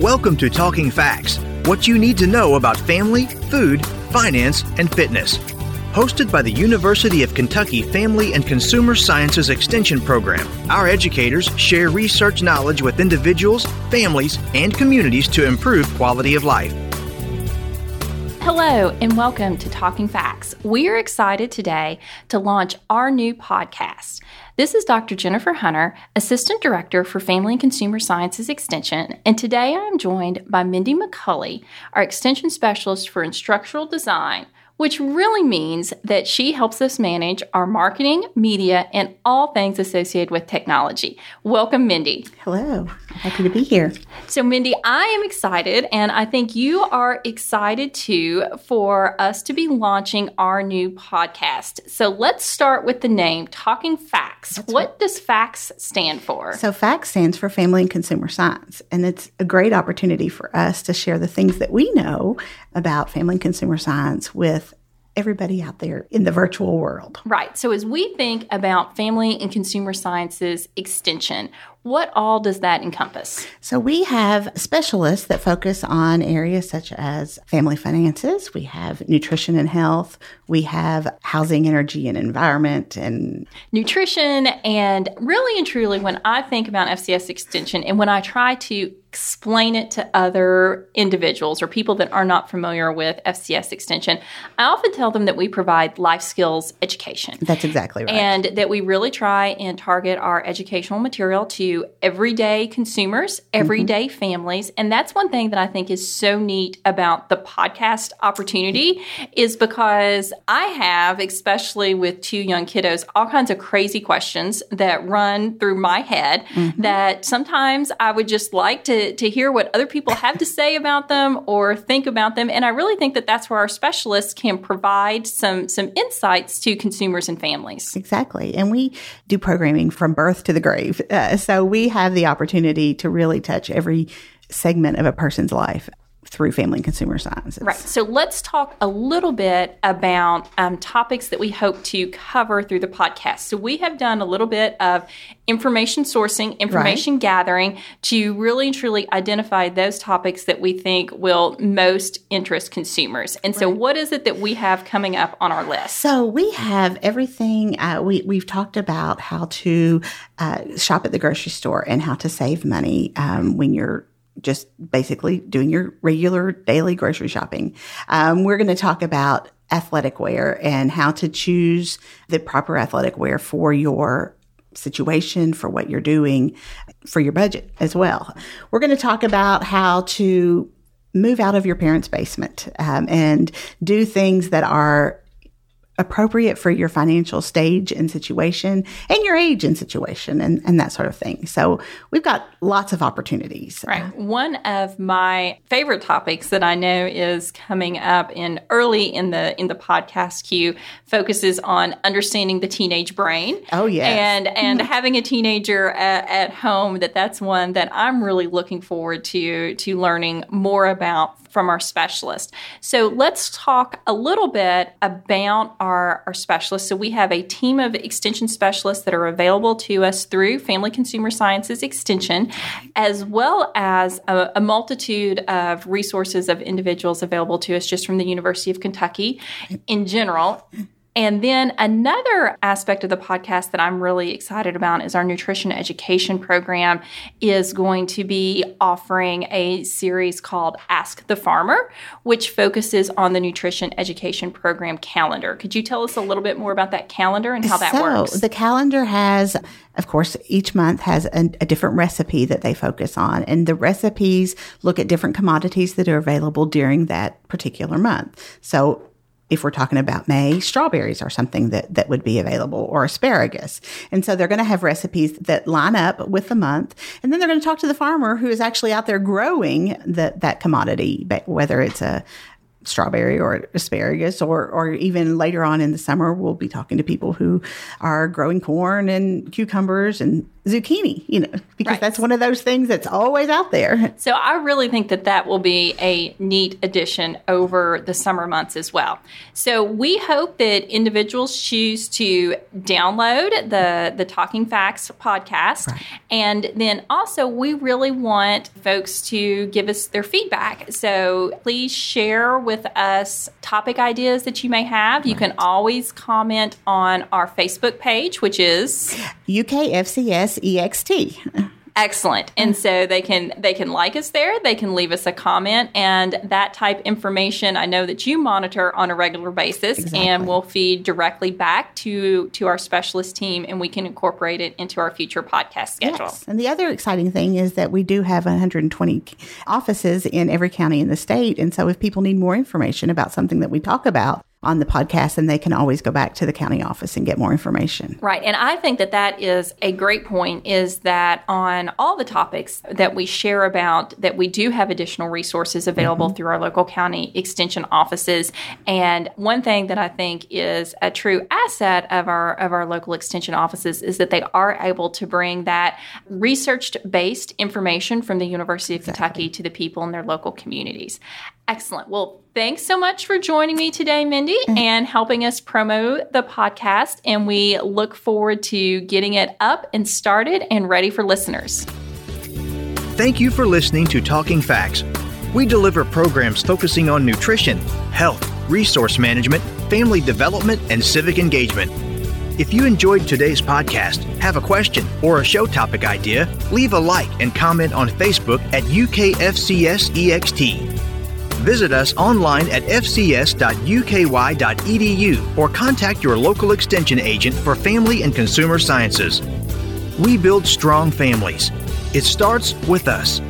Welcome to Talking Facts what you need to know about family, food, finance, and fitness. Hosted by the University of Kentucky Family and Consumer Sciences Extension Program, our educators share research knowledge with individuals, families, and communities to improve quality of life. Hello, and welcome to Talking Facts. We are excited today to launch our new podcast. This is Dr. Jennifer Hunter, Assistant Director for Family and Consumer Sciences Extension, and today I am joined by Mindy McCulley, our Extension Specialist for Instructional Design, which really means that she helps us manage our marketing, media, and all things associated with technology. Welcome, Mindy. Hello. Happy to be here. So, Mindy, I am excited, and I think you are excited too for us to be launching our new podcast. So, let's start with the name Talking Facts. That's what right. does FACTS stand for? So, FACTS stands for Family and Consumer Science, and it's a great opportunity for us to share the things that we know about family and consumer science with everybody out there in the virtual world. Right. So, as we think about family and consumer sciences extension, what all does that encompass? So, we have specialists that focus on areas such as family finances, we have nutrition and health, we have housing, energy, and environment, and nutrition. And really and truly, when I think about FCS extension and when I try to explain it to other individuals or people that are not familiar with FCS extension, I often tell them that we provide life skills education. That's exactly right. And that we really try and target our educational material to everyday consumers, everyday mm-hmm. families. And that's one thing that I think is so neat about the podcast opportunity is because I have, especially with two young kiddos, all kinds of crazy questions that run through my head mm-hmm. that sometimes I would just like to to, hear what other people have to say about them or think about them. And I really think that that's where our specialists can provide some, some insights to consumers and families. Exactly. And we do programming from birth to the grave. Uh, so we have the opportunity to really touch every segment of a person's life through family and consumer sciences. Right. So let's talk a little bit about um, topics that we hope to cover through the podcast. So we have done a little bit of information sourcing, information right. gathering to really and truly identify those topics that we think will most interest consumers. And so, right. what is it that we have coming up on our list? So we have everything. Uh, we we've talked about how to uh, shop at the grocery store and how to save money um, when you're just basically doing your regular daily grocery shopping. Um, we're going to talk about athletic wear and how to choose the proper athletic wear for your situation, for what you're doing, for your budget as well. We're going to talk about how to move out of your parents' basement um, and do things that are appropriate for your financial stage and situation and your age and situation and, and that sort of thing. So we've got lots of opportunities. Right. One of my favorite topics that I know is coming up in early in the in the podcast queue focuses on understanding the teenage brain. Oh yeah. And and mm-hmm. having a teenager at, at home that that's one that I'm really looking forward to to learning more about from our specialist. So let's talk a little bit about our, our specialists. So we have a team of extension specialists that are available to us through Family Consumer Sciences Extension, as well as a, a multitude of resources of individuals available to us just from the University of Kentucky in general. And then another aspect of the podcast that I'm really excited about is our nutrition education program is going to be offering a series called Ask the Farmer, which focuses on the nutrition education program calendar. Could you tell us a little bit more about that calendar and how that so, works? The calendar has of course, each month has a, a, different recipe that they focus on, and the recipes look at different commodities that are available during that particular month. So, if we're talking about May, strawberries are something that, that would be available or asparagus. And so they're going to have recipes that line up with the month. And then they're going to talk to the farmer who is actually out there growing the, that commodity, whether it's a, strawberry or asparagus or or even later on in the summer we'll be talking to people who are growing corn and cucumbers and zucchini, you know, because Right. that's one of those things that's always out there. So I really think that that will be a neat addition over the summer months as well. So we hope that individuals choose to download the the Talking Facts podcast, and then also we really want folks to give us their feedback. So please share with us topic ideas that you may have. You can always comment on our Facebook page, which is UKFCS EXT. excellent and so they can they can like us there they can leave us a comment and that type information i know that you monitor on a regular basis Exactly. and will feed directly back to to our specialist team and we can incorporate it into our future podcast schedule Yes. And the other exciting thing is that we do have 120 offices in every county in the state. And so if people need more information about something that we talk about on the podcast, and they can always go back to the county office and get more information. Right. And I think that that is a great point is that on all the topics that we share about that we do have additional resources available mm-hmm. through our local county extension offices. And one thing that I think is a true asset of our of our local extension offices is that they are able to bring that research based information from the University of Kentucky to the people in their local communities. Excellent. Well, thanks so much for joining me today, Mindy, mm-hmm. and helping us promote the podcast. And we look forward to getting it up and started and ready for listeners. Thank you for listening to Talking Facts. We deliver programs focusing on nutrition, health, resource management, family development, and civic engagement. If you enjoyed today's podcast, have a question or a show topic idea, leave a like and comment on Facebook at UKFCSEXT. Visit us online at fcs.uky.edu or contact your local extension agent for family and consumer sciences. We build strong families. It starts with us.